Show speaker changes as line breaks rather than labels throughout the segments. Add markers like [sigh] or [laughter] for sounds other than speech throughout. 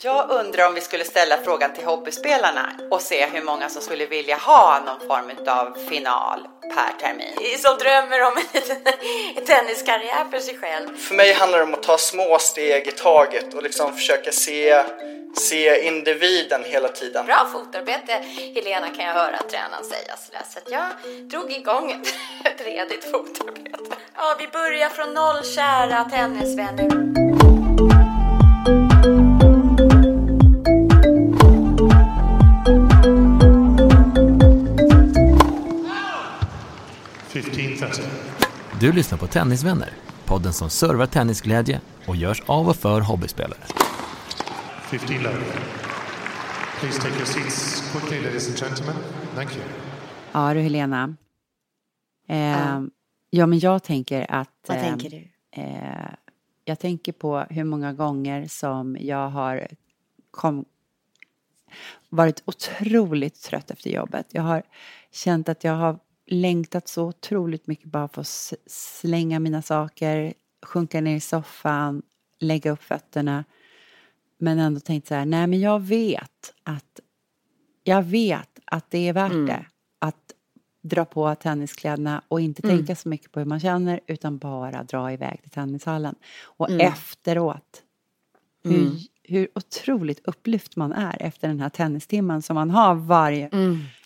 Jag undrar om vi skulle ställa frågan till hobbyspelarna och se hur många som skulle vilja ha någon form av final per termin.
Som drömmer om en tenniskarriär för sig själv.
För mig handlar det om att ta små steg i taget och liksom försöka se, se individen hela tiden.
Bra fotarbete, Helena kan jag höra tränaren säga sådär. Så att jag drog igång ett, ett redigt fotarbete. Ja, vi börjar från noll, kära tennisvänner.
Du lyssnar på Tennisvänner, podden som servar tennisglädje och görs av och för hobbyspelare.
15 love. Please take your seats quickly, ladies and gentlemen. Thank you.
Ja du Helena. Eh, ja. men jag tänker att...
Vad
eh,
tänker du?
Eh, jag tänker på hur många gånger som jag har kom, varit otroligt trött efter jobbet. Jag har känt att jag har längtat så otroligt mycket bara för att slänga mina saker, sjunka ner i soffan, lägga upp fötterna. Men ändå tänkt så här, nej men jag vet att jag vet att det är värt det att dra på tenniskläderna och inte tänka så mycket på hur man känner utan bara dra iväg till tennishallen. Och efteråt, hur, hur otroligt upplyft man är efter den här tennistimman som man har varje...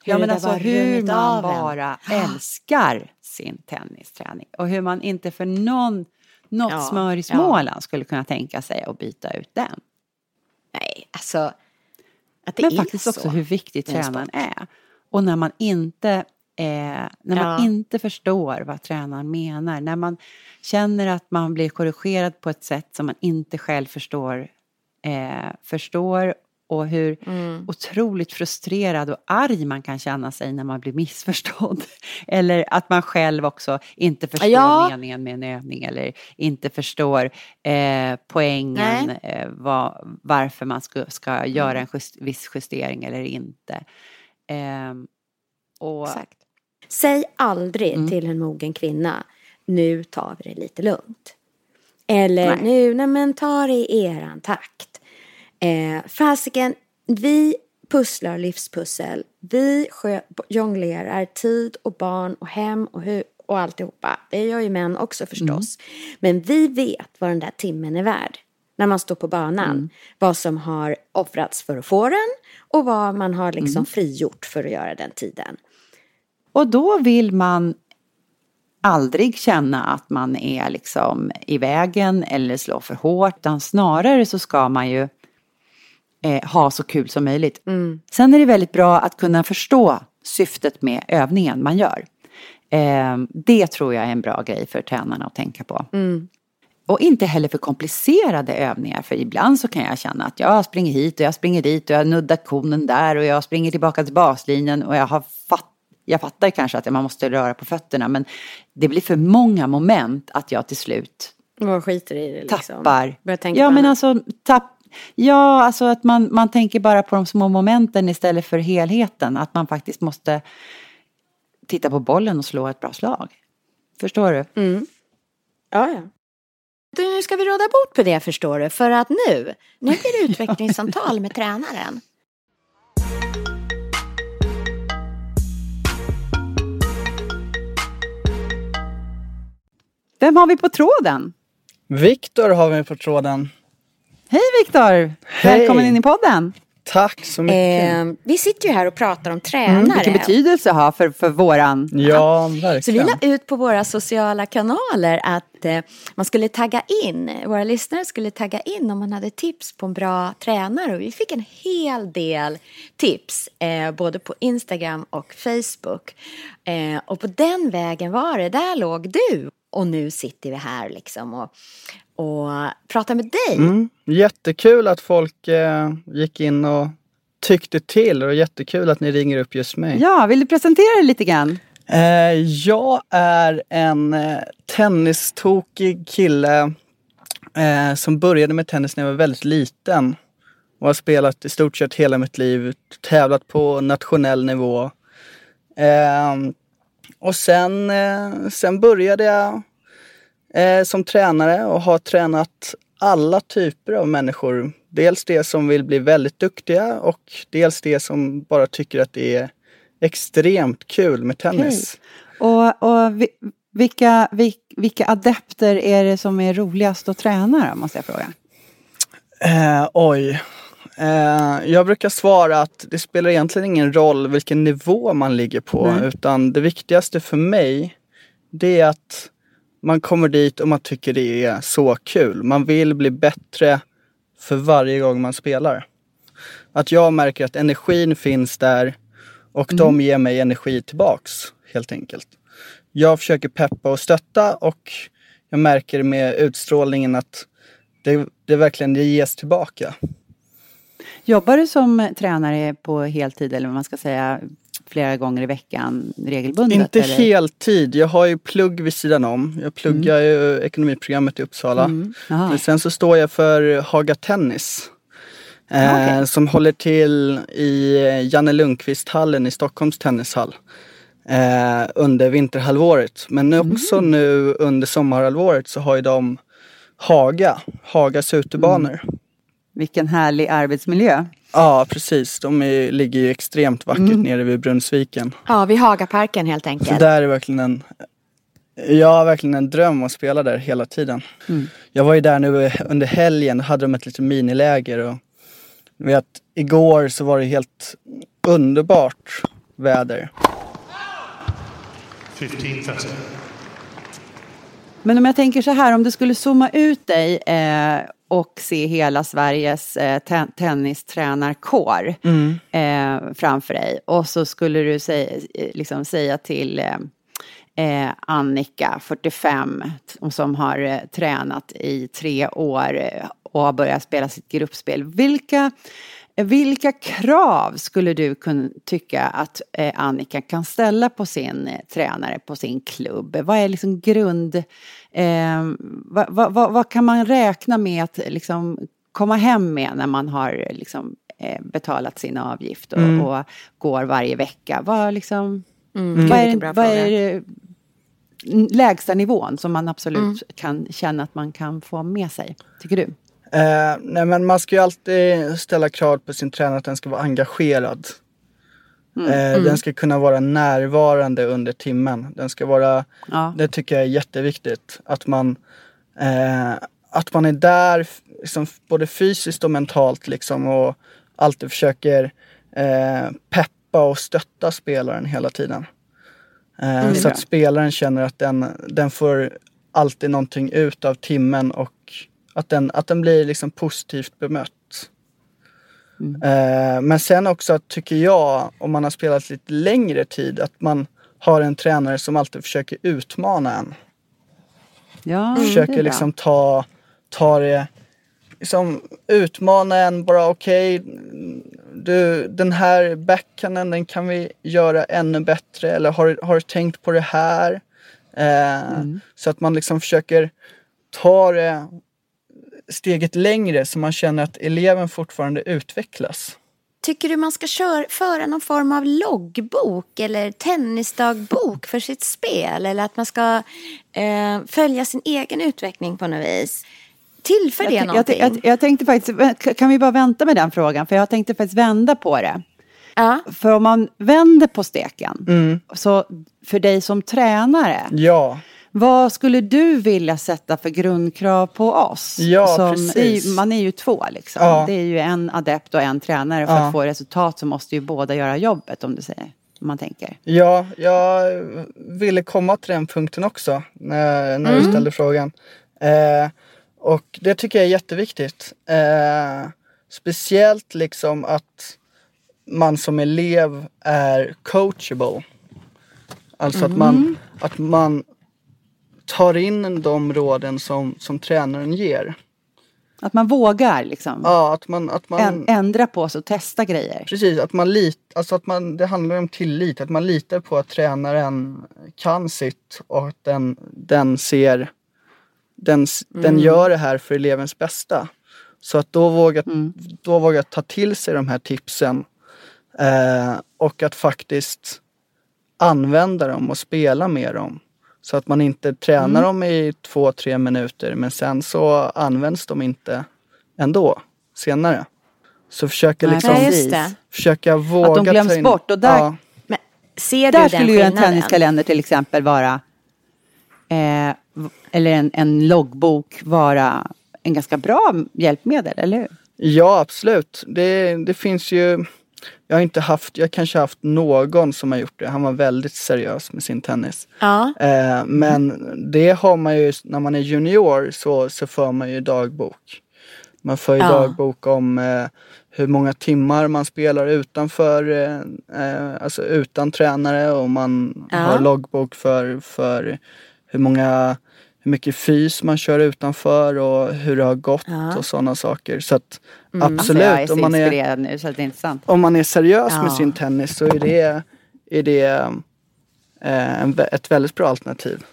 Ja
Hur
men
det
alltså hur man bara älskar sin tennisträning och hur man inte för någon, något
Ja,
smör i
ja.
Småland skulle kunna tänka sig att byta ut den.
Nej, alltså. Att det
Men
är
faktiskt
så.
också hur viktig tränaren är. Och när man inte, eh, när man
Ja.
inte förstår vad tränaren menar, när man känner att man blir korrigerad på ett sätt som man inte själv förstår, eh, förstår och hur
Mm.
otroligt frustrerad och arg man kan känna sig när man blir missförstådd. [laughs] Eller att man själv också inte förstår
Ja.
meningen med en övning eller inte förstår eh, poängen, eh, vad, varför man ska, ska göra en just, viss justering eller inte. Ehm, och,
Exakt. Säg aldrig
Mm.
till en mogen kvinna, nu tar vi det lite lugnt. Eller
Nej.
nu, nej men ta det i eran takt. Eh, fasiken, vi pusslar livspussel. Vi jonglerar tid och barn och hem och, hu- och alltihopa. Det gör ju män också förstås. Men vi vet vad den där timmen är värd. När man står på banan. Vad som har offrats för att få den. Och vad man har liksom frigjort för att göra den tiden.
och då vill man aldrig känna att man är liksom i vägen eller slår för hårt. Utan snarare så ska man ju eh, ha så kul som möjligt. Sen är det väldigt bra att kunna förstå syftet med övningen man gör. Eh, det tror jag är en bra grej för tränarna att tänka på. Och inte heller för komplicerade övningar. För ibland så kan jag känna att jag springer hit och jag springer dit och jag nuddar konen där och jag springer tillbaka till baslinjen och jag har fatt, jag fattar kanske att man måste röra på fötterna men det blir för många moment att jag till slut
Vad skiter i det liksom?
tappar.
Tänka
ja men
annat.
alltså tapp, Ja, alltså att man, man tänker bara på de små momenten istället för helheten. Att man faktiskt måste titta på bollen och slå ett bra slag. Förstår du?
Ja, ja. Du, nu ska vi råda bot på det förstår du. För att nu, nu blir det [laughs] utvecklingssamtal med tränaren.
Vem har vi på tråden?
Viktor har vi på tråden.
Hej Viktor! Välkommen in i podden.
Tack så mycket.
Eh, vi sitter ju här och pratar om tränare.
Mm, vilken betydelse det har för, för våran...
ja,
Så vi
verkligen.
la ut på våra sociala kanaler att eh, man skulle tagga in, våra lyssnare skulle tagga in om man hade tips på en bra tränare. Och vi fick en hel del tips, eh, både på Instagram och Facebook. Eh, och på den vägen var det, där låg du. Och nu sitter vi här liksom och, och pratar med dig.
Jättekul att folk eh, gick in och tyckte till och jättekul att ni ringer upp just mig.
Ja, vill du presentera dig lite grann?
Eh, jag är en eh, tennistokig kille eh, som började med tennis när jag var väldigt liten och har spelat i stort sett hela mitt liv, tävlat på nationell nivå. Eh, och sen, eh, sen började jag eh, som tränare och har tränat alla typer av människor. Dels det som vill bli väldigt duktiga och dels det som bara tycker att det är extremt kul med tennis.
Och, och vi, vilka, vil, vilka adepter är det som är roligast att träna då, måste jag fråga?
Eh, oj. Eh, jag brukar svara att det spelar egentligen ingen roll vilken nivå man ligger på
Nej.
utan det viktigaste för mig det är att man kommer dit och man tycker det är så kul. Man vill bli bättre för varje gång man spelar. Att jag märker att energin finns där och de ger mig energi tillbaks helt enkelt. Jag försöker peppa och stötta och jag märker med utstrålningen att det, det verkligen ges tillbaka.
Jobbar du som tränare på heltid eller vad man ska säga flera gånger i veckan regelbundet?
Inte
eller?
heltid. Jag har ju plugg vid sidan om. Jag pluggar ju ekonomiprogrammet i Uppsala.
Mm.
Men sen så står jag för Haga Tennis. Eh,
Ah, okej.
Som håller till i Janne Lundqvist-hallen i Stockholms tennishall. Eh, under vinterhalvåret. Men
Mm.
också nu under sommarhalvåret så har ju de Haga, Hagas utebanor.
Vilken härlig arbetsmiljö.
Ja precis, de är, ligger ju extremt vackert
Mm.
nere vid Brunnsviken.
Ja, vid Hagaparken helt
Så
enkelt.
där är verkligen en jag har verkligen en dröm att spela där hela tiden. Jag var ju där nu under helgen, då hade de ett litet miniläger och vet, igår så var det helt underbart väder.
15.30.
Men om jag tänker så här, om du skulle zooma ut dig eh, och se hela Sveriges eh, ten- tennistränarkår eh, framför dig och så skulle du säga, eh, liksom säga till eh, eh, Annika, 45, t- som har eh, tränat i tre år och har börjat spela sitt gruppspel. Vilka, vilka krav skulle du kunna tycka att eh, Annika kan ställa på sin eh, tränare, på sin klubb? Vad är liksom grund... Eh, vad, vad, vad, vad kan man räkna med att liksom komma hem med när man har liksom, eh, betalat sin avgift och,
Mm.
och går varje vecka? Vad, liksom,
Mm.
vad är, vad är lägsta nivån som man absolut
Mm.
kan känna att man kan få med sig? Tycker du?
Eh, nej men man ska ju alltid ställa krav på sin tränare att den ska vara engagerad. Eh, Den ska kunna vara närvarande under timmen. Den ska vara,
Ja.
det tycker jag är jätteviktigt. Att man, eh, att man är där liksom, både fysiskt och mentalt liksom och alltid försöker eh, peppa och stötta spelaren hela tiden. Eh, så
bra.
att spelaren känner att den, den får alltid någonting ut av timmen och att den, att den blir liksom positivt bemött. Eh, men sen också tycker jag, om man har spelat lite längre tid, att man har en tränare som alltid försöker utmana en.
Ja, är
försöker liksom ta, ta det, liksom utmana en bara okej, du den här backhanden den kan vi göra ännu bättre eller har, du- har du tänkt på det här? Eh, Så att man liksom försöker ta det steget längre så man känner att eleven fortfarande utvecklas.
Tycker du man ska köra, föra någon form av loggbok eller tennisdagbok för sitt spel? Eller att man ska eh, följa sin egen utveckling på något vis? Tillför det
jag,
någonting?
jag, jag, jag tänkte faktiskt, kan vi bara vänta med den frågan? För jag tänkte faktiskt vända på det.
ja.
För om man vänder på steken,
Mm.
så för dig som tränare,
Ja,
vad skulle du vilja sätta för grundkrav på oss?
Ja,
som,
precis.
ju, man är ju två liksom.
Ja.
Det är ju en adept och en tränare. För
Ja.
att få resultat så måste ju båda göra jobbet om du säger. Om man tänker.
Ja, jag ville komma till den punkten också när, när du ställde frågan. Eh, och det tycker jag är jätteviktigt. Eh, speciellt liksom att man som elev är coachable. Alltså att, man, att man tar in de råden som, som tränaren ger.
Att man vågar liksom.
Ja, att man... Att man
Än- ändra på sig och testa grejer.
Precis, att man lit, alltså att man, det handlar om tillit. Att man litar på att tränaren kan sitt och att den, den ser, den, s- den
Mm.
gör det här för elevens bästa. Så att då våga,
Mm.
då våga ta till sig de här tipsen eh, och att faktiskt använda dem och spela med dem. Så att man inte tränar
Mm.
dem i två, tre minuter men sen så används de inte ändå senare. Så försöka liksom
Nej, just det.
försöka våga
Att de glöms
in-
bort och där-
ja,
Men ser du
Där
den
skulle ju en tenniskalender till exempel vara, eh, eller en, en loggbok vara en ganska bra hjälpmedel, eller hur?
ja absolut. Det, det finns ju jag har inte haft, jag kanske haft någon som har gjort det. Han var väldigt seriös med sin tennis.
Ja.
Eh, men det har man ju, när man är junior så, så för man ju dagbok. Man för ju
Ja.
dagbok om eh, hur många timmar man spelar utanför, eh, eh, alltså utan tränare och man
Ja.
har loggbok för, för hur många hur mycket fys man kör utanför och hur det har gått
Ja.
och sådana saker. Så att
Alltså,
absolut,
jag är så
om, man är,
nu så det är intressant.
om man är seriös
Ja.
med sin tennis så är det, är det eh, ett väldigt bra alternativ.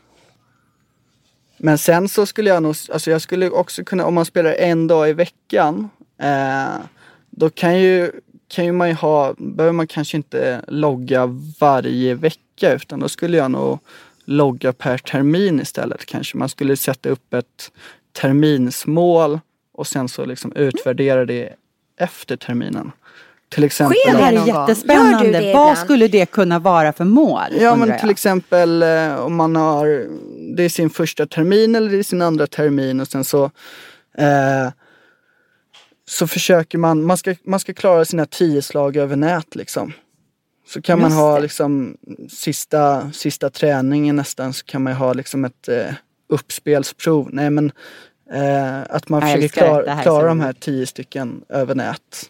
Men sen så skulle jag nog, alltså jag skulle också kunna, om man spelar en dag i veckan, eh, då kan ju, kan ju man ju ha, behöver man kanske inte logga varje vecka utan då skulle jag nog logga per termin istället kanske. Man skulle sätta upp ett terminsmål och sen så liksom utvärdera det efter terminen. Till exempel.
Sker
Det här är jättespännande.
det
Vad skulle det kunna vara för mål?
Ja men till exempel eh, om man har, det är sin första termin eller det är sin andra termin och sen så eh, så försöker man, man ska, man ska klara sina tio slag över nät liksom. Så kan man
Just
ha
det.
liksom sista, sista träningen nästan så kan man ha liksom ett eh, uppspelsprov. Nej men eh, att man
Jag
försöker
det.
klara, de här tio stycken över nät.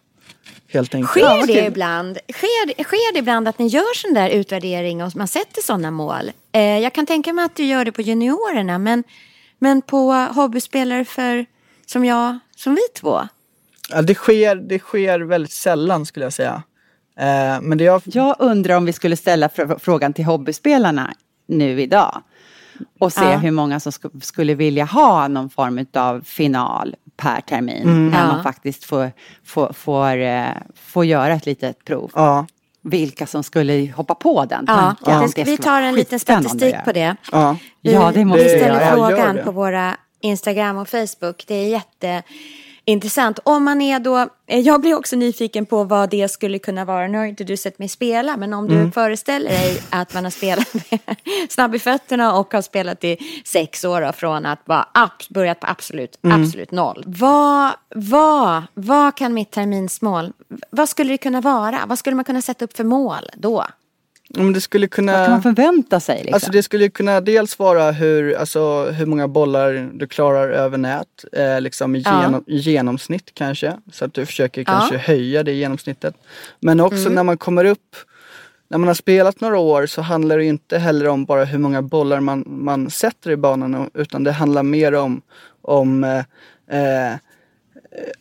Helt enkelt.
Sker
Ja,
det ibland? Sker, det- sker det ibland att ni gör sån där utvärdering och man sätter sådana mål? Eh, jag kan tänka mig att du gör det på juniorerna, men, men på hobbyspelare för, som jag, som vi två?
Ja, det, sker, det sker väldigt sällan skulle jag säga. Eh, men det jag,
Jag undrar om vi skulle ställa fr- frågan till hobbyspelarna nu idag. Och se
Ja.
hur många som sk- skulle vilja ha någon form av final per termin.
Mm.
När
Ja.
man faktiskt får, får, får, eh, får göra ett litet prov.
ja,
Vilka som skulle hoppa på den
Ja,
tanken.
vi tar en liten statistik på det.
ja.
Vi,
Ja, det måste
vi
vi
ställer frågan på våra Instagram och Facebook. Det är jätteintressant. Om man är då, eh, jag blir också nyfiken på vad det skulle kunna vara. Nu har inte du sett mig spela, men om du
Mm.
föreställer dig att man har spelat [laughs] snabb i fötterna och har spelat i sex år då, från att vara abs- börjat på absolut,
Mm.
absolut noll. Vad, vad, vad kan mitt terminsmål, vad skulle det kunna vara? Vad skulle man kunna sätta upp för mål då?
Men det skulle kunna...
Vad kan man förvänta sig? Liksom?
Alltså det skulle kunna dels vara hur, alltså, hur många bollar du klarar över nät, eh, liksom i,
Ja.
genom, i genomsnitt kanske. Så att du försöker
Ja.
kanske höja det genomsnittet. Men också
Mm.
när man kommer upp, när man har spelat några år så handlar det inte heller om bara hur många bollar man, man sätter i banan utan det handlar mer om, om eh, eh,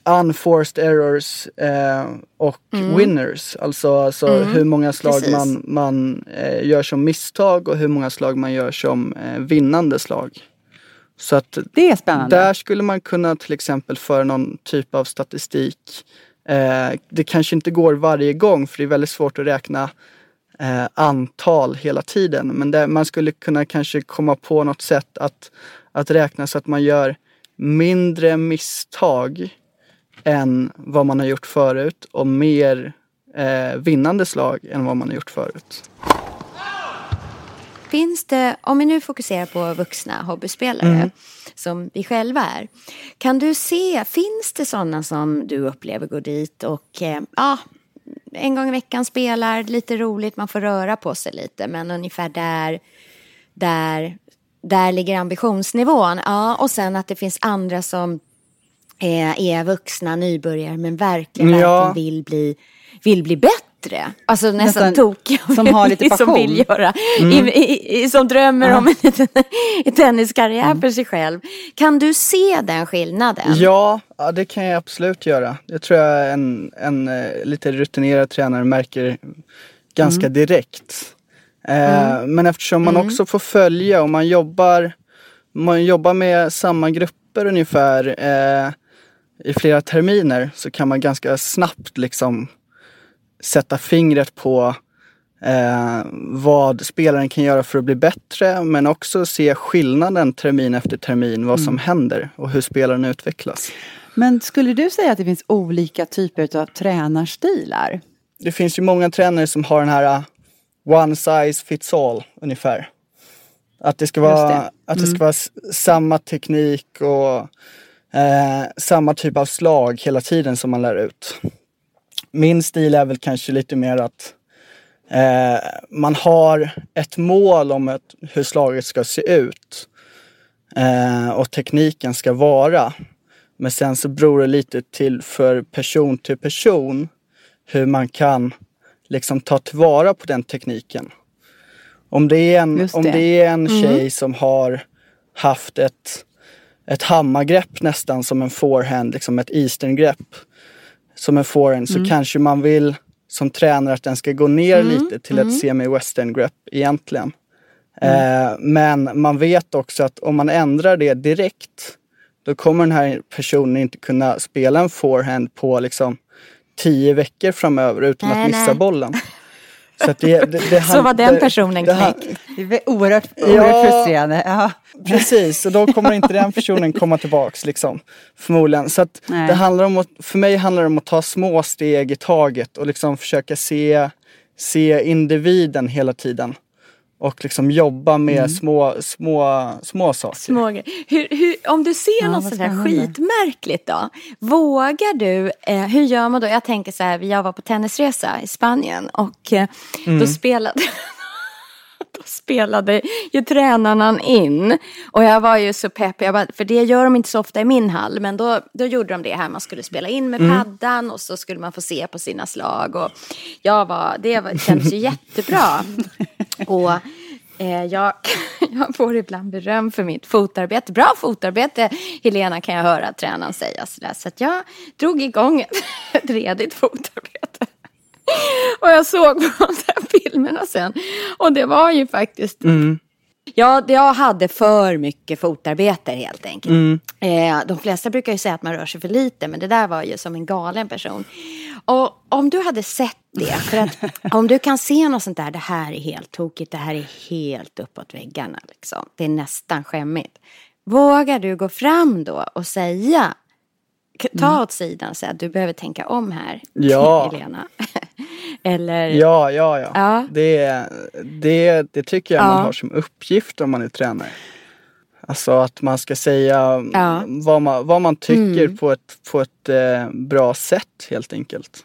unforced errors eh, och winners. Alltså, alltså hur många slag
Precis.
man, man eh, gör som misstag och hur många slag man gör som eh, vinnande slag. Så att
det är spännande.
där skulle man kunna till exempel föra någon typ av statistik. Eh, det kanske inte går varje gång för det är väldigt svårt att räkna eh, antal hela tiden. Men där man skulle kunna kanske komma på något sätt att, att räkna så att man gör mindre misstag än vad man har gjort förut och mer eh, vinnande slag än vad man har gjort förut.
Finns det, om vi nu fokuserar på vuxna hobbyspelare som vi själva är. Kan du se, finns det sådana som du upplever går dit och eh, ja, en gång i veckan spelar, lite roligt, man får röra på sig lite men ungefär där, där, där ligger ambitionsnivån. Ja, och sen att det finns andra som eh, är vuxna nybörjare men verkligen,
Ja.
verkligen vill bli, vill bli bättre. alltså nästan,
Nästan
tokiga,
som har lite [laughs]
som
passion.
vill göra,
Mm.
i, i, som drömmer om en liten [laughs] tenniskarriär för sig själv. Kan du se den skillnaden?
Ja, ja, det kan jag absolut göra. Det tror jag en, en eh, lite rutinerad tränare märker ganska direkt. Eh, Men eftersom man också får följa och man jobbar, man jobbar med samma grupper ungefär eh, i flera terminer så kan man ganska snabbt liksom sätta fingret på eh, vad spelaren kan göra för att bli bättre men också se skillnaden termin efter termin, vad som händer och hur spelaren utvecklas.
Men skulle du säga att det finns olika typer av tränarstilar?
Det finns ju många tränare som har den här uh, one size fits all ungefär. Att det ska vara,
Just
Att det ska vara s- samma teknik och eh, samma typ av slag hela tiden som man lär ut. Min stil är väl kanske lite mer att eh, man har ett mål om ett, hur slaget ska se ut eh, och tekniken ska vara. Men sen så beror det lite till för person till person hur man kan liksom ta tillvara på den tekniken. Om det är en,
Just
om
det.
det är en tjej som har haft ett, ett hammargrepp nästan som en forehand, liksom ett easterngrepp som en forehand så kanske man vill som tränare att den ska gå ner lite till ett semi-western grepp egentligen. Eh, men man vet också att om man ändrar det direkt då kommer den här personen inte kunna spela en forehand på liksom tio veckor framöver utan
Nej,
att missa
nej.
bollen. [laughs] Så, att det, det, det,
Så var den personen knäckt.
Det är oerhört, oerhört
Ja.
frustrerande. Ja.
Precis, och då kommer inte den personen komma tillbaks liksom. Förmodligen. Så det handlar om att, för mig handlar det om att ta små steg i taget och liksom försöka se, se individen hela tiden. Och liksom jobba med
Mm.
små, små, små saker.
Små hur, hur, om du ser
Ja,
något sånt här skitmärkligt då, vågar du, eh, hur gör man då? Jag tänker så här, jag var på tennisresa i Spanien och eh,
Mm.
då spelade [laughs] Då spelade ju tränarna in och jag var ju så pepp, jag bara, för det gör de inte så ofta i min hall, men då, då gjorde de det här, man skulle spela in med paddan och så skulle man få se på sina slag och jag var, det var, kändes ju jättebra. [laughs] Och eh, jag, [laughs] jag får ibland beröm för mitt fotarbete. Bra fotarbete, Helena, kan jag höra tränaren säga. Så, där. så jag drog igång [laughs] ett, redigt fotarbete. Och jag såg på de där filmerna sen. Och det var ju faktiskt... Ja, det- jag hade för mycket fotarbete helt enkelt. Eh, de flesta brukar ju säga att man rör sig för lite, men det där var ju som en galen person. Och om du hade sett det, för att om du kan se något sånt där, det här är helt tokigt, det här är helt uppåt väggarna, liksom. det är nästan skämmigt. Vågar du gå fram då och säga, ta åt sidan och säga att du behöver tänka om här, [laughs]
Ja.
Helena. [laughs] Eller,
Ja, ja, ja.
Ja.
Det, det, det tycker jag
Ja.
man har som uppgift om man är tränare. Alltså att man ska säga
Ja. Mm.
vad, man, vad man tycker på ett, på ett eh, bra sätt helt enkelt.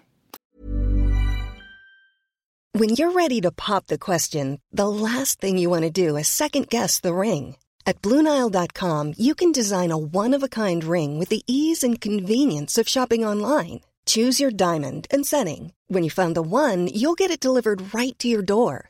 When you're ready to pop the question, the last thing you want to do is second guess the ring. At Bluenile.com, you can design a one of a kind ring with the ease and convenience of shopping online. Choose your diamond and setting. When you find the one, you'll get it delivered right to your door.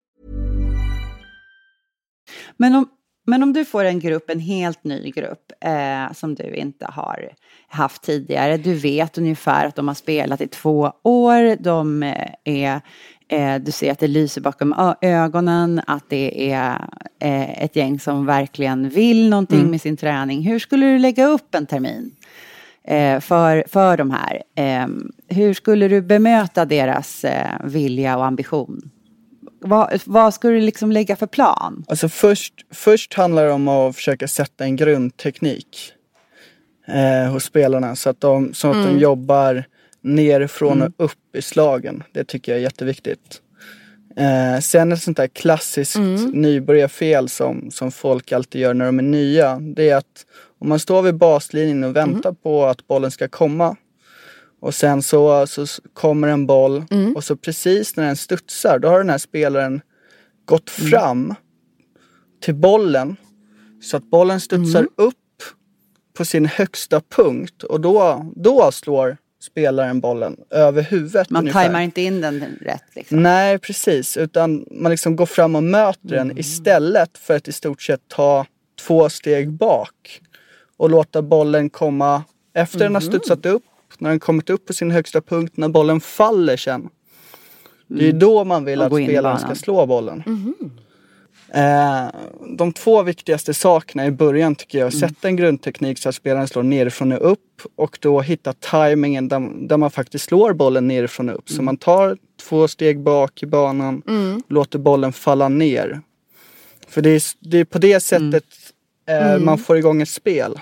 Men om, men om du får en grupp, en helt ny grupp eh, som du inte har haft tidigare. Du vet ungefär att de har spelat i två år. De eh, är, eh, du ser att det lyser bakom ögonen. Att det är eh, ett gäng som verkligen vill någonting med sin träning. Hur skulle du lägga upp en termin? eh, för, för de här. Eh, hur skulle du bemöta deras eh, vilja och ambition? Vad, vad skulle du liksom lägga för plan?
Alltså först, först handlar det om att försöka sätta en grundteknik eh, hos spelarna så att de, så att de jobbar nerifrån och upp i slagen. Det tycker jag är jätteviktigt. Eh, sen ett sånt där klassiskt nybörjarfel som, som folk alltid gör när de är nya. Det är att om man står vid baslinjen och väntar på att bollen ska komma. Och sen så, så kommer en boll och så precis när den studsar då har den här spelaren gått fram till bollen. Så att bollen studsar upp på sin högsta punkt och då, då slår spelaren bollen över huvudet
Man
ungefär.
tajmar inte in den rätt liksom.
Nej, precis. Utan man liksom går fram och möter
Mm.
den istället för att i stort sett ta två steg bak. Och låta bollen komma efter den har
Mhm.
studsat upp, när den kommit upp på sin högsta punkt, när bollen faller sen. Det är
Mm.
då man vill att spelaren ska slå bollen. Eh, de två viktigaste sakerna i början tycker jag
Mm.
sätta en grundteknik så att spelaren slår nerifrån och upp och då hitta tajmingen där, där man faktiskt slår bollen nerifrån och upp.
Mm.
Så man tar två steg bak i banan, låter bollen falla ner. För det är, det är på det sättet eh, man får igång ett spel.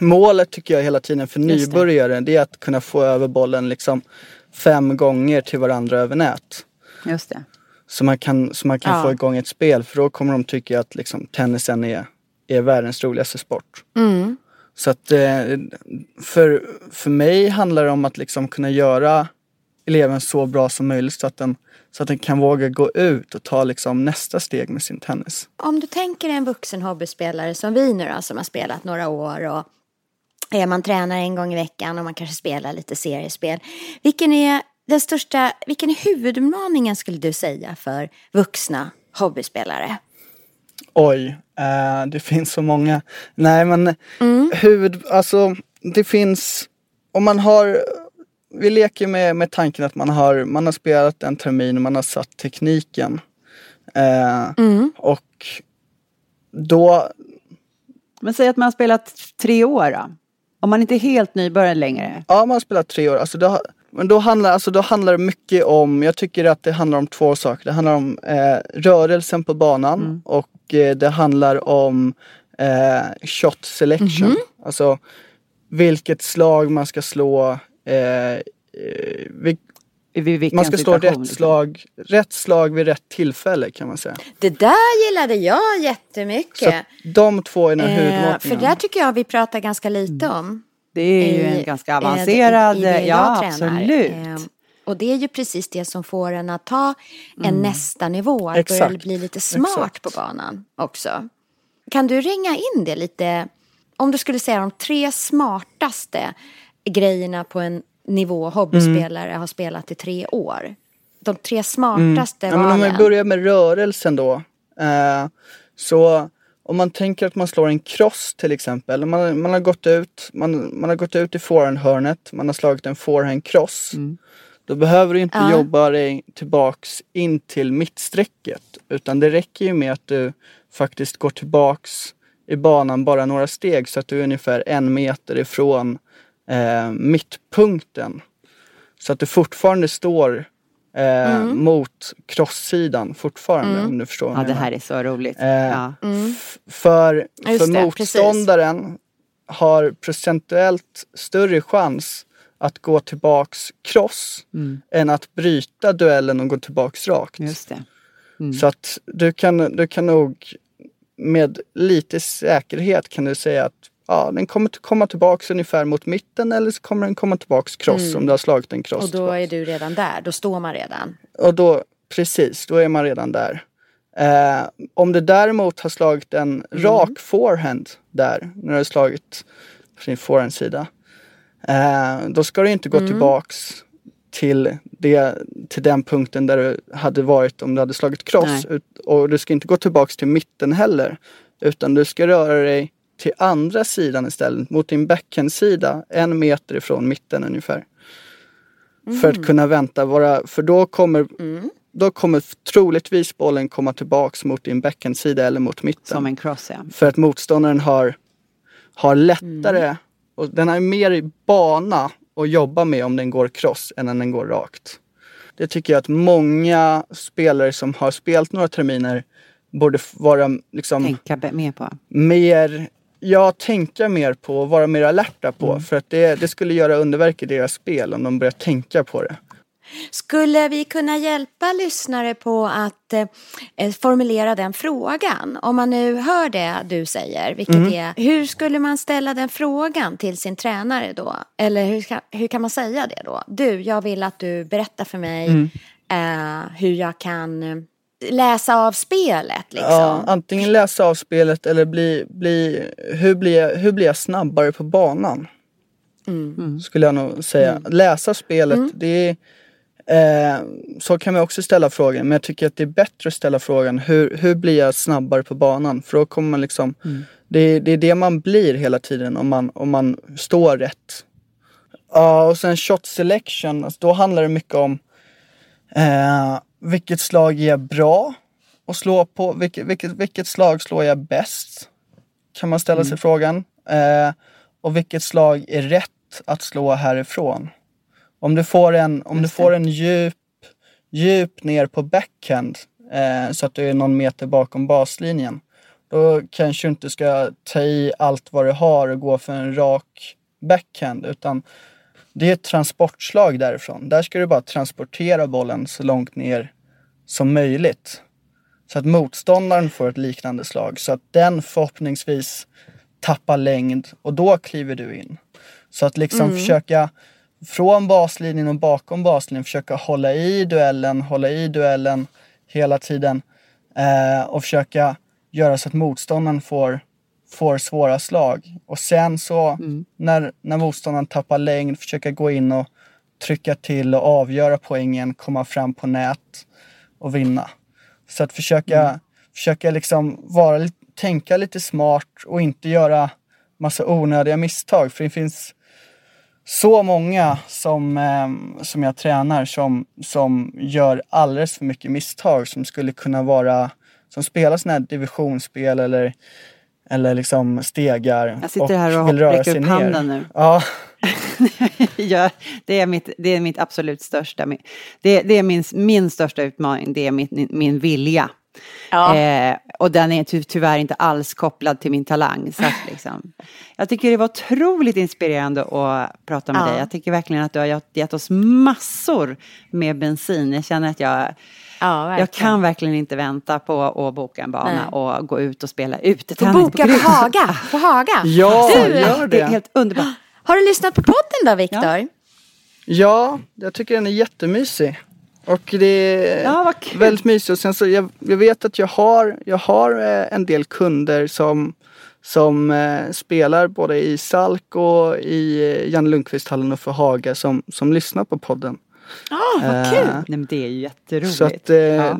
Målet tycker jag hela tiden för
Just det.
nybörjare det är att kunna få över bollen liksom fem gånger till varandra över nät.
Just det.
Så man kan, så man kan
Ja.
få igång ett spel för då kommer de tycka att liksom, tennisen är, är världens roligaste sport.
Mm.
Så att eh, för, för mig handlar det om att liksom kunna göra eleven så bra som möjligt så att den, så att den kan våga gå ut och ta liksom nästa steg med sin tennis.
Om du tänker en vuxen hobbyspelare som vi nu då, som har spelat några år och man tränar en gång i veckan och man kanske spelar lite seriespel. Vilken är den största, vilken är huvudutmaningen skulle du säga för vuxna hobbyspelare?
Oj, eh, det finns så många. Nej men huvud, alltså det finns, om man har, vi leker med, med tanken att man har, man har spelat en termin och man har satt tekniken. Eh, Och då,
Men säg att man har spelat tre år då. Om man inte är helt nybörjare längre.
ja man har spelat tre år, alltså då, men då handlar, alltså då handlar det mycket om, jag tycker att det handlar om två saker. Det handlar om eh, rörelsen på banan och eh, det handlar om eh, shot selection. Alltså vilket slag man ska slå. Eh, eh, vil- man ska slå rätt
liksom.
slag, rätt slag vid rätt tillfälle kan man säga.
Det där gillade jag
Så
jättemycket.
att de två är den
Eh, för där tycker jag vi pratar ganska lite om.
Det är ju
i-
en ganska
eh,
avancerad,
i
ja
tränar.
absolut.
Eh, Och det är ju precis det som får en att ta en nästa nivå, att börja
Exakt.
bli lite smart
Exakt.
på banan också. Kan du ringa in det lite, om du skulle säga de tre smartaste grejerna på en nivå hobbyspelare har spelat i tre år? De tre smartaste
Ja, men om
valen.
vi börjar med rörelsen då. Eh, så om man tänker att man slår en cross till exempel. Man, man, har, gått ut, man, man har gått ut i forehandhörnet, man har slagit en forehand cross. Då behöver du inte
Ja.
jobba dig tillbaks in till mittsträcket. Utan det räcker ju med att du faktiskt går tillbaks i banan bara några steg så att du är ungefär en meter ifrån eh, mittpunkten. Så att du fortfarande står eh, mot crosssidan fortfarande om du förstår vad
Ja, det här är så roligt.
Eh,
Ja.
f- För, för
det,
motståndaren har procentuellt större chans att gå tillbaks cross än att bryta duellen och gå tillbaks rakt.
Just det.
Så att du kan, du kan nog med lite säkerhet kan du säga att ja, den kommer att komma tillbaks ungefär mot mitten eller så kommer den komma tillbaks cross om du har slagit en cross.
Och då är du redan där, då står man redan.
Och då, precis, då är man redan där. Eh, om du däremot har slagit en rak forehand där, när du har slagit på sin forehandsida. Eh, då ska du inte gå tillbaks till, det, till den punkten där du hade varit om du hade slagit. Ut, och du ska inte gå tillbaks till mitten heller. Utan du ska röra dig till andra sidan istället, mot din backhandsida, en meter ifrån mitten ungefär. För att kunna vänta, vara, för då kommer, då kommer troligtvis bollen komma tillbaks mot din backhandsida eller mot mitten.
Som en cross ja.
För att motståndaren har, har lättare, och den har mer bana att jobba med om den går cross än om den går rakt. Det tycker jag att många spelare som har spelat några terminer borde vara liksom
Tänka mer på.
mer, ja tänka mer på och vara mer alerta på. För att det, det skulle göra underverk i deras spel om de börjar tänka på det.
Skulle vi kunna hjälpa lyssnare på att eh, formulera den frågan? Om man nu hör det du säger, vilket
Mm.
är, hur skulle man ställa den frågan till sin tränare då? Eller hur, ska, hur kan man säga det då? Du, jag vill att du berättar för mig
Mm.
eh, hur jag kan eh, läsa av spelet liksom.
Ja, antingen läsa av spelet eller bli, bli, hur, blir jag, hur blir jag snabbare på banan?
Mm.
Skulle jag nog säga. Läsa spelet, det är, eh, så kan man också ställa frågan. Men jag tycker att det är bättre att ställa frågan hur, hur blir jag snabbare på banan? För då kommer man liksom, det, det är det man blir hela tiden om man, om man står rätt. Ja, och sen shot selection, alltså, då handlar det mycket om eh, vilket slag är jag bra att slå på? Vilket, vilket, vilket slag slår jag bäst? Kan man ställa sig frågan. Eh, och vilket slag är rätt att slå härifrån? Om du får en, om du får en djup, djup ner på backhand eh, så att du är någon meter bakom baslinjen. Då kanske du inte ska ta i allt vad du har och gå för en rak backhand utan det är ett transportslag därifrån. Där ska du bara transportera bollen så långt ner som möjligt. Så att motståndaren får ett liknande slag. Så att den förhoppningsvis tappar längd och då kliver du in. Så att liksom
Mm.
försöka från baslinjen och bakom baslinjen försöka hålla i duellen, hålla i duellen hela tiden. Eh, och försöka göra så att motståndaren får, får svåra slag. Och sen så när, när motståndaren tappar längd försöka gå in och trycka till och avgöra poängen, komma fram på nät och vinna. Så att försöka, försöka liksom vara, tänka lite smart och inte göra massa onödiga misstag. För det finns så många som, eh, som jag tränar som, som gör alldeles för mycket misstag som skulle kunna vara, som spelar sådana här divisionsspel eller, eller liksom stegar.
Jag sitter här och räcker upp
ner.
handen nu.
Ja, [laughs]
ja, det, är mitt, det är mitt absolut största. Det, det är min, min största utmaning, det är min, min vilja.
Ja.
Eh, och den är ty, tyvärr inte alls kopplad till min talang. Så att liksom, jag tycker det var otroligt inspirerande att prata med
Ja.
dig. Jag tycker verkligen att du har gett oss massor med bensin. Jag känner att jag,
Ja,
jag kan verkligen inte vänta på att boka en bana
Nej.
och gå ut och spela ute.
Få boka på Haga. [laughs] På Haga.
Ja,
du,
gör
Det är
det.
helt underbart. [gasps]
Har du lyssnat på podden då, Viktor?
Ja, jag tycker den är jättemysig. Och det är
Ja, vad kul.
väldigt mysigt. Och sen så jag, jag vet att jag har, jag har eh, en del kunder som, som eh, spelar både i Salk och i eh, Jan Lundqvist-hallen och för Haga som, som lyssnar på podden.
Ah, vad
Eh,
kul! Nej, men det är ju jätteroligt.
Så att, eh,
Ja.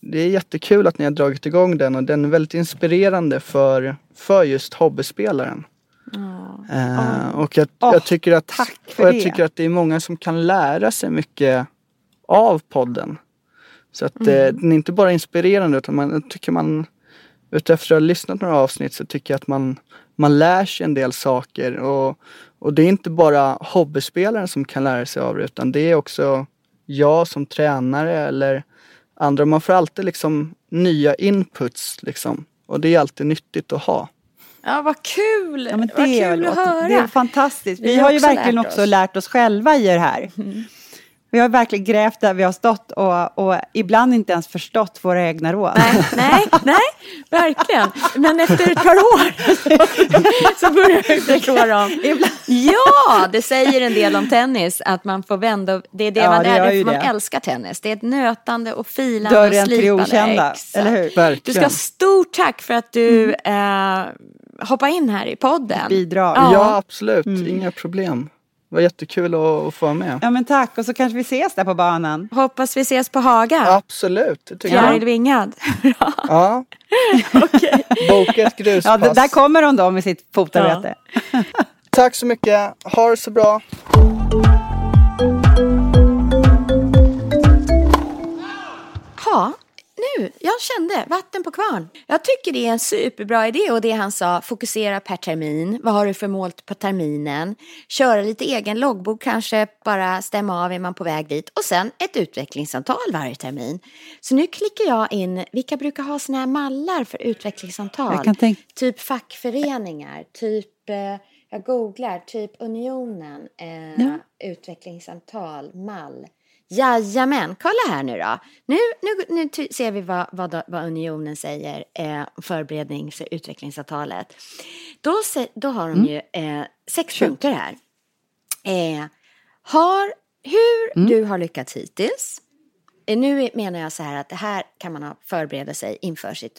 det är jättekul att ni har dragit igång den och den är väldigt inspirerande för, för just hobbyspelaren. Eh, och jag,
Åh,
jag, tycker att,
tack för
och jag
det.
tycker att det är många som kan lära sig mycket av podden. Så att
Mm.
eh, den är inte bara inspirerande utan man tycker man Utefter att ha lyssnat några avsnitt så tycker jag att man, man lär sig en del saker och, och det är inte bara hobbyspelaren som kan lära sig av det utan det är också jag som tränare eller andra. Man får alltid liksom nya inputs liksom och det är alltid nyttigt att ha.
Ja, vad kul!
Ja, men
vad
det,
kul att
låter-
höra.
det är fantastiskt. Vi,
Vi har
har ju verkligen
lärt
också lärt oss själva i det här. Vi har verkligen grävt där vi har stått och, och ibland inte ens förstått våra egna råd.
Nej, nej, nej, verkligen. Men efter ett par år så, [laughs] så börjar jag förstå dem. Ja, det säger en del om tennis, att man får vända. Det är det
Ja,
man
det
är,
gör
det
ju
för man älskar tennis. Det är ett nötande och filande
Dörren
och
till det
slipande.
okända,
Exakt.
eller hur?
Du ska
Verkligen.
ha stort tack för att du eh, hoppade in här i podden.
Bidrag.
Ja.
Ja, absolut, inga problem. Det var jättekul att, att få vara med.
Ja men tack och så kanske vi ses där på banan.
Hoppas vi ses på Haga.
Absolut, det tycker
Fjäril
jag.
vingad. [laughs]
Ja. Boka ett gruspass.
Ja, det, där kommer hon då med sitt fotarbete. [laughs]
Tack så mycket. Ha det så bra.
Ja, nu, jag kände vatten på kvarn. Jag tycker det är en superbra idé och det han sa, fokusera per termin. Vad har du för mål på terminen? Köra lite egen loggbok kanske, bara stämma av är man på väg dit. Och sen ett utvecklingssamtal varje termin. Så nu klickar jag in, vilka brukar ha såna här mallar för utvecklingssamtal?
Tänka-
Typ fackföreningar, typ, eh, jag googlar, typ Unionen, eh,
Ja.
utvecklingssamtal, mall. Jajamän, kolla här nu då. Nu, nu, nu ser vi vad, vad, vad unionen säger, eh, förberednings och utvecklingsavtalet. Då, sä- då har de ju eh, sex punkter här. Eh, har, hur du har lyckats hittills. Eh, nu menar jag så här att det här kan man ha förbereda sig inför sitt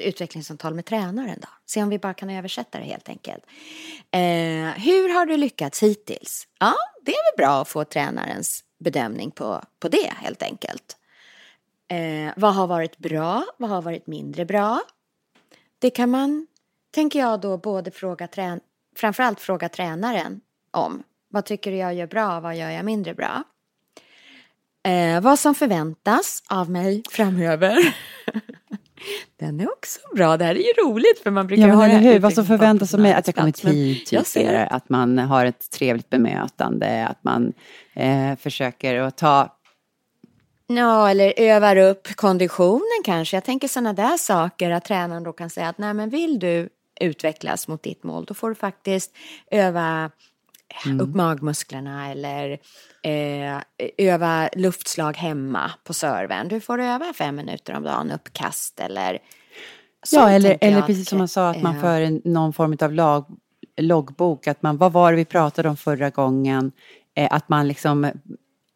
utvecklingssamtal med tränaren då. Se om vi bara kan översätta det helt enkelt. Eh, hur har du lyckats hittills? Ja, det är väl bra att få tränarens bedömning på, på det helt enkelt. Eh, vad har varit bra? Vad har varit mindre bra? Det kan man, tänker jag då, både fråga trän framförallt fråga tränaren om. Vad tycker du jag gör bra? Vad gör jag mindre bra? Eh, vad som förväntas av mig framöver. [laughs] Den är också bra. Det här är ju roligt för man brukar
Ja,
ha det
hur? Vad som förväntas av mig, att jag kommer i tid, typ,
ser
att man har ett trevligt bemötande, att man eh, försöker att ta
Ja, eller övar upp konditionen kanske. Jag tänker sådana där saker att tränaren då kan säga att nej men vill du utvecklas mot ditt mål då får du faktiskt öva
Mm.
upp magmusklerna eller eh, öva luftslag hemma på serven. Du får öva fem minuter om dagen uppkast eller
Ja,
Sånt
eller, eller precis som man sa, att man
eh,
för en, någon form av lag, loggbok. Att man, vad var det vi pratade om förra gången? Eh, att man liksom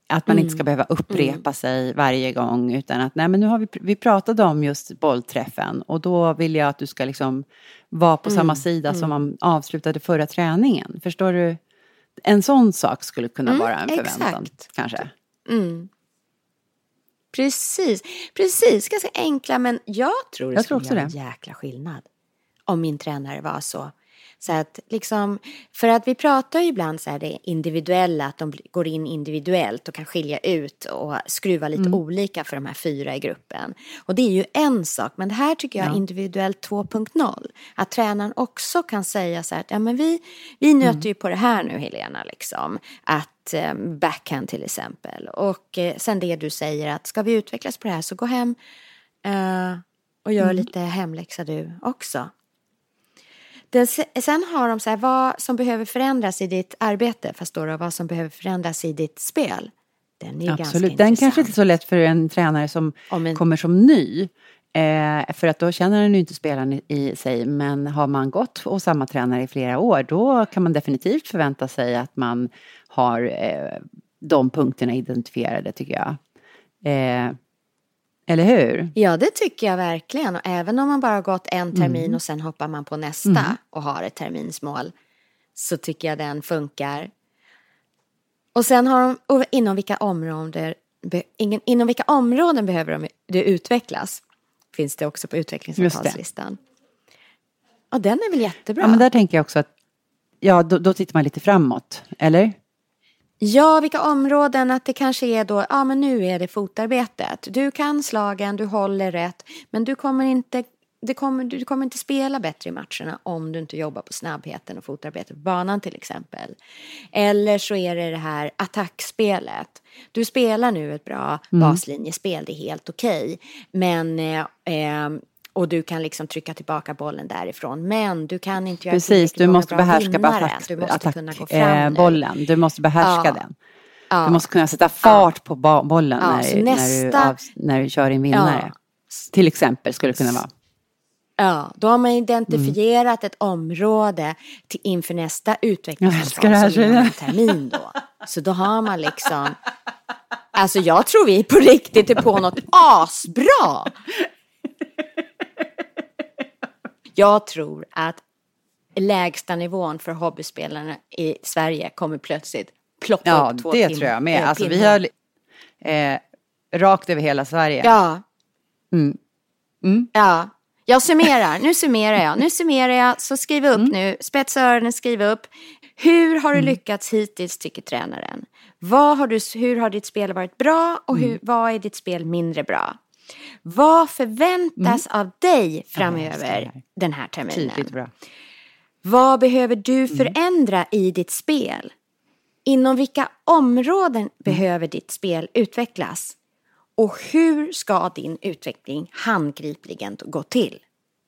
att man inte ska
Mm.
behöva upprepa sig varje gång utan att nej men nu har vi, vi pratade om just bollträffen och då vill jag att du ska liksom vara på
Mm.
samma sida som man avslutade förra träningen. Förstår du? En sån sak skulle kunna
Mm,
vara en förväntan
exakt.
kanske.
Mm. Precis, precis. Ganska enkla men jag tror det
Jag
skulle
tror
göra en
det.
jäkla skillnad. Om min tränare var så. Så att liksom, för att vi pratar ju ibland så här det individuella, att de går in individuellt och kan skilja ut och skruva lite
Mm.
olika för de här fyra i gruppen. Och det är ju en sak, men det här tycker jag är
Ja.
individuellt 2.0. Att tränaren också kan säga så här att ja, men vi, vi nöter
Mm.
ju på det här nu Helena, liksom. Att eh, backhand till exempel. Och eh, sen det du säger att ska vi utvecklas på det här så gå hem eh, och gör
Mm.
lite hemläxa du också. Den, sen har de så här, vad som behöver förändras i ditt arbete, förstår du, vad som behöver förändras i ditt spel. Den är ju ganska
Absolut. Den
intressant.
kanske inte är så lätt för en tränare som
Om en-
kommer som ny. Eh, för att då känner den ju inte spelaren i, i sig. Men har man gått hos samma tränare i flera år då kan man definitivt förvänta sig att man har eh, de punkterna identifierade tycker jag. Eh, eller hur?
Ja, det tycker jag verkligen. Och även om man bara har gått en termin
Mm.
och sen hoppar man på nästa
Mm.
och har ett terminsmål så tycker jag den funkar. Och sen har de, och inom vilka områden, ingen, inom vilka områden behöver de, det utvecklas? Finns det också på utvecklingsavtalslistan. Och den är väl jättebra?
Ja men där tänker jag också att ja då, då tittar man lite framåt. Eller?
Ja, vilka områden att det kanske är då, ja men nu är det fotarbetet. Du kan slagen, du håller rätt, men du kommer inte, det kommer, du kommer inte spela bättre i matcherna om du inte jobbar på snabbheten och fotarbetet på banan till exempel. Eller så är det det här attackspelet. Du spelar nu ett bra
Mm.
baslinjespel, det är helt okej. Men eh, eh, och du kan liksom trycka tillbaka bollen därifrån. Men du kan inte göra
Precis, du måste behärska attack,
Du måste
attack,
kunna gå fram
eh, bollen. Du måste behärska
Ja.
den.
Ja.
Du måste kunna sätta fart på ba- bollen
Ja,
när,
så
när, du
nästa-
av, när du kör in vinnare. Till exempel skulle det kunna vara.
Ja, då har man identifierat
Mm.
ett område till, inför nästa utvecklingssamtal
det här,
som är
Frida.
en termin då. [laughs] Så då har man liksom... Alltså jag tror vi på riktigt är på något [laughs] asbra. Jag tror att lägsta nivån för hobbyspelarna i Sverige kommer plötsligt ploppa
Ja,
upp två
det
tim-
tror jag med. Alltså, vi har eh, rakt över hela Sverige.
Ja.
Mm. Mm.
Ja, jag summerar. Nu summerar jag. Nu summerar jag. Så skriv
Mm.
upp nu. Spetsa öronen, skriv upp. Hur har du lyckats hittills, tycker tränaren? Vad har du, hur har ditt spel varit bra och
Mm.
hur, vad är ditt spel mindre bra? Vad förväntas av dig framöver den här terminen?
Mm. Tydligt bra.
Vad behöver du
Mm.
förändra i ditt spel? Inom vilka områden
Mm.
behöver ditt spel utvecklas? Och hur ska din utveckling handgripligen gå till?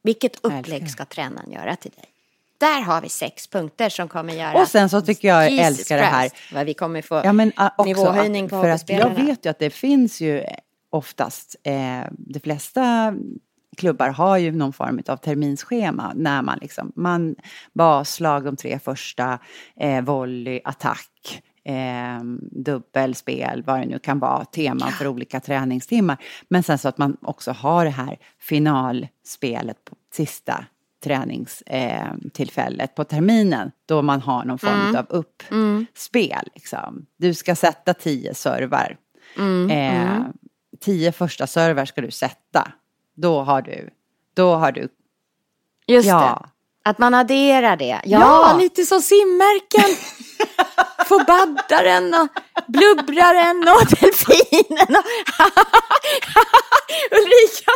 Vilket upplägg ska tränaren göra till dig? Där har vi sex punkter som kommer göra...
Och sen så tycker jag
Jesus
älskar det här.
Vad vi kommer få
Ja, men uh, också
nivåhöjning
att,
på
för att jag vet ju att det finns ju oftast, eh, de flesta klubbar har ju någon form av terminsschema när man liksom, man baslag de tre första, eh, volley, attack, eh, dubbelspel, vad det nu kan vara, teman för olika träningstimmar. Men sen så att man också har det här finalspelet på sista träningstillfället eh, på terminen då man har någon form
Mm.
av uppspel. Liksom. Du ska sätta tio servar.
Mm,
Eh,
mm.
Tio första servar ska du sätta. Då har du, då har du,
Just
ja.
det. Att man adderar det. Ja,
Ja.
lite som simmärken. Få baddaren och blubbraren och delfinen. Och [laughs] Ulrika.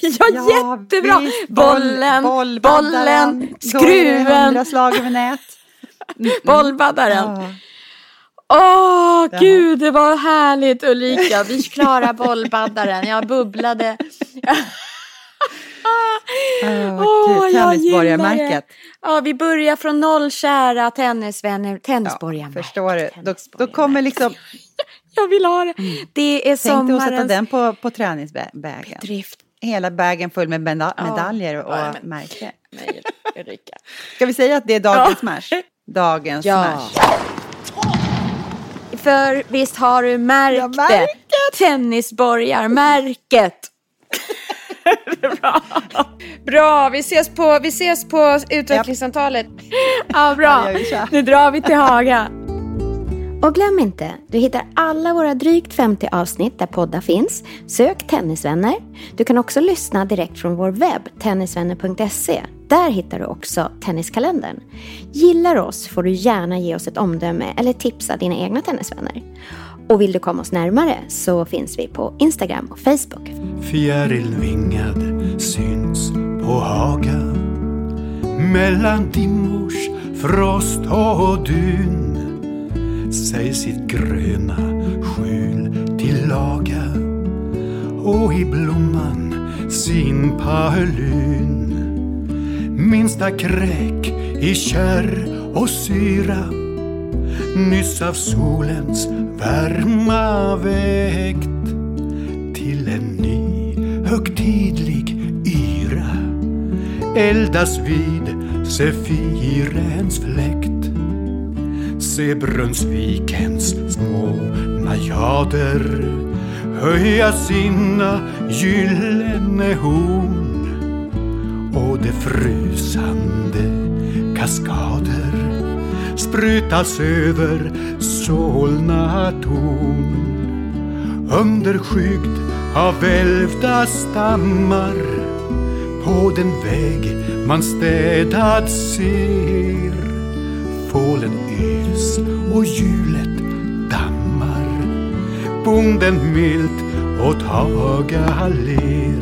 Ja,
Ja,
jättebra.
visst. Boll-
bollen,
bollbaddaren.
bollen,
Går
skruven,
hundra slag över nät. [laughs]
bollbaddaren.
Ja.
Åh, gud, det var härligt Ulrika. Vi [laughs] klarar bollbaddaren. Jag bubblade.
Åh,
Åh,
gud,
jag
Tennisborgarmärket.
gillar det. Ja, vi börjar från noll, kära tennisvänner. Tennisborgarmärket.
Förstår du? Då, då kommer liksom, [laughs]
Jag vill ha det. Det är
tänk dig att sätta
sommarens
den på, på träningsbägen.
drift.
Hela bagen full med meda-
Ja.
medaljer och
Ja, men-
märken.
Nej, Ulrika. [laughs]
Ska vi säga att det är dagens
Ja.
smash? Dagens
Ja.
smash.
För visst har du märkt det? Tennisborgarmärket. bra. bra, vi ses på, vi ses på utvecklingssamtalet. Ja, bra. Nu drar vi till Haga.
Och glöm inte, du hittar alla våra drygt 50 avsnitt där poddar finns. Sök Tennisvänner. Du kan också lyssna direkt från vår webb, tennisvänner.se. Där hittar du också Tenniskalendern. Gillar oss får du gärna ge oss ett omdöme eller tipsa dina egna tennisvänner. Och vill du komma oss närmare så finns vi på Instagram och Facebook.
Fjärilvingad syns på Haga Mellan dimmors frost och dun sig sitt gröna skjul till laga och i blomman sin paulun Minsta kräk i kärr och syra. Nyss av solens värma väckt till en ny högtidlig yra. Eldas vid Sefirens fläkt. Se Brunnsvikens små najader. Höja sina gyllene horn och de frusande kaskader. Sprutas över Solna torn. Underskyggd av välvda stammar. På den väg man städat ser. Polen ös och hjulet dammar. Bonden milt åt Haga
allé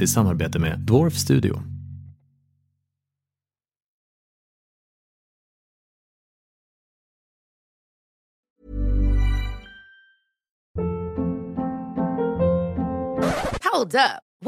i samarbete med Dwarf Studio.
Hold up.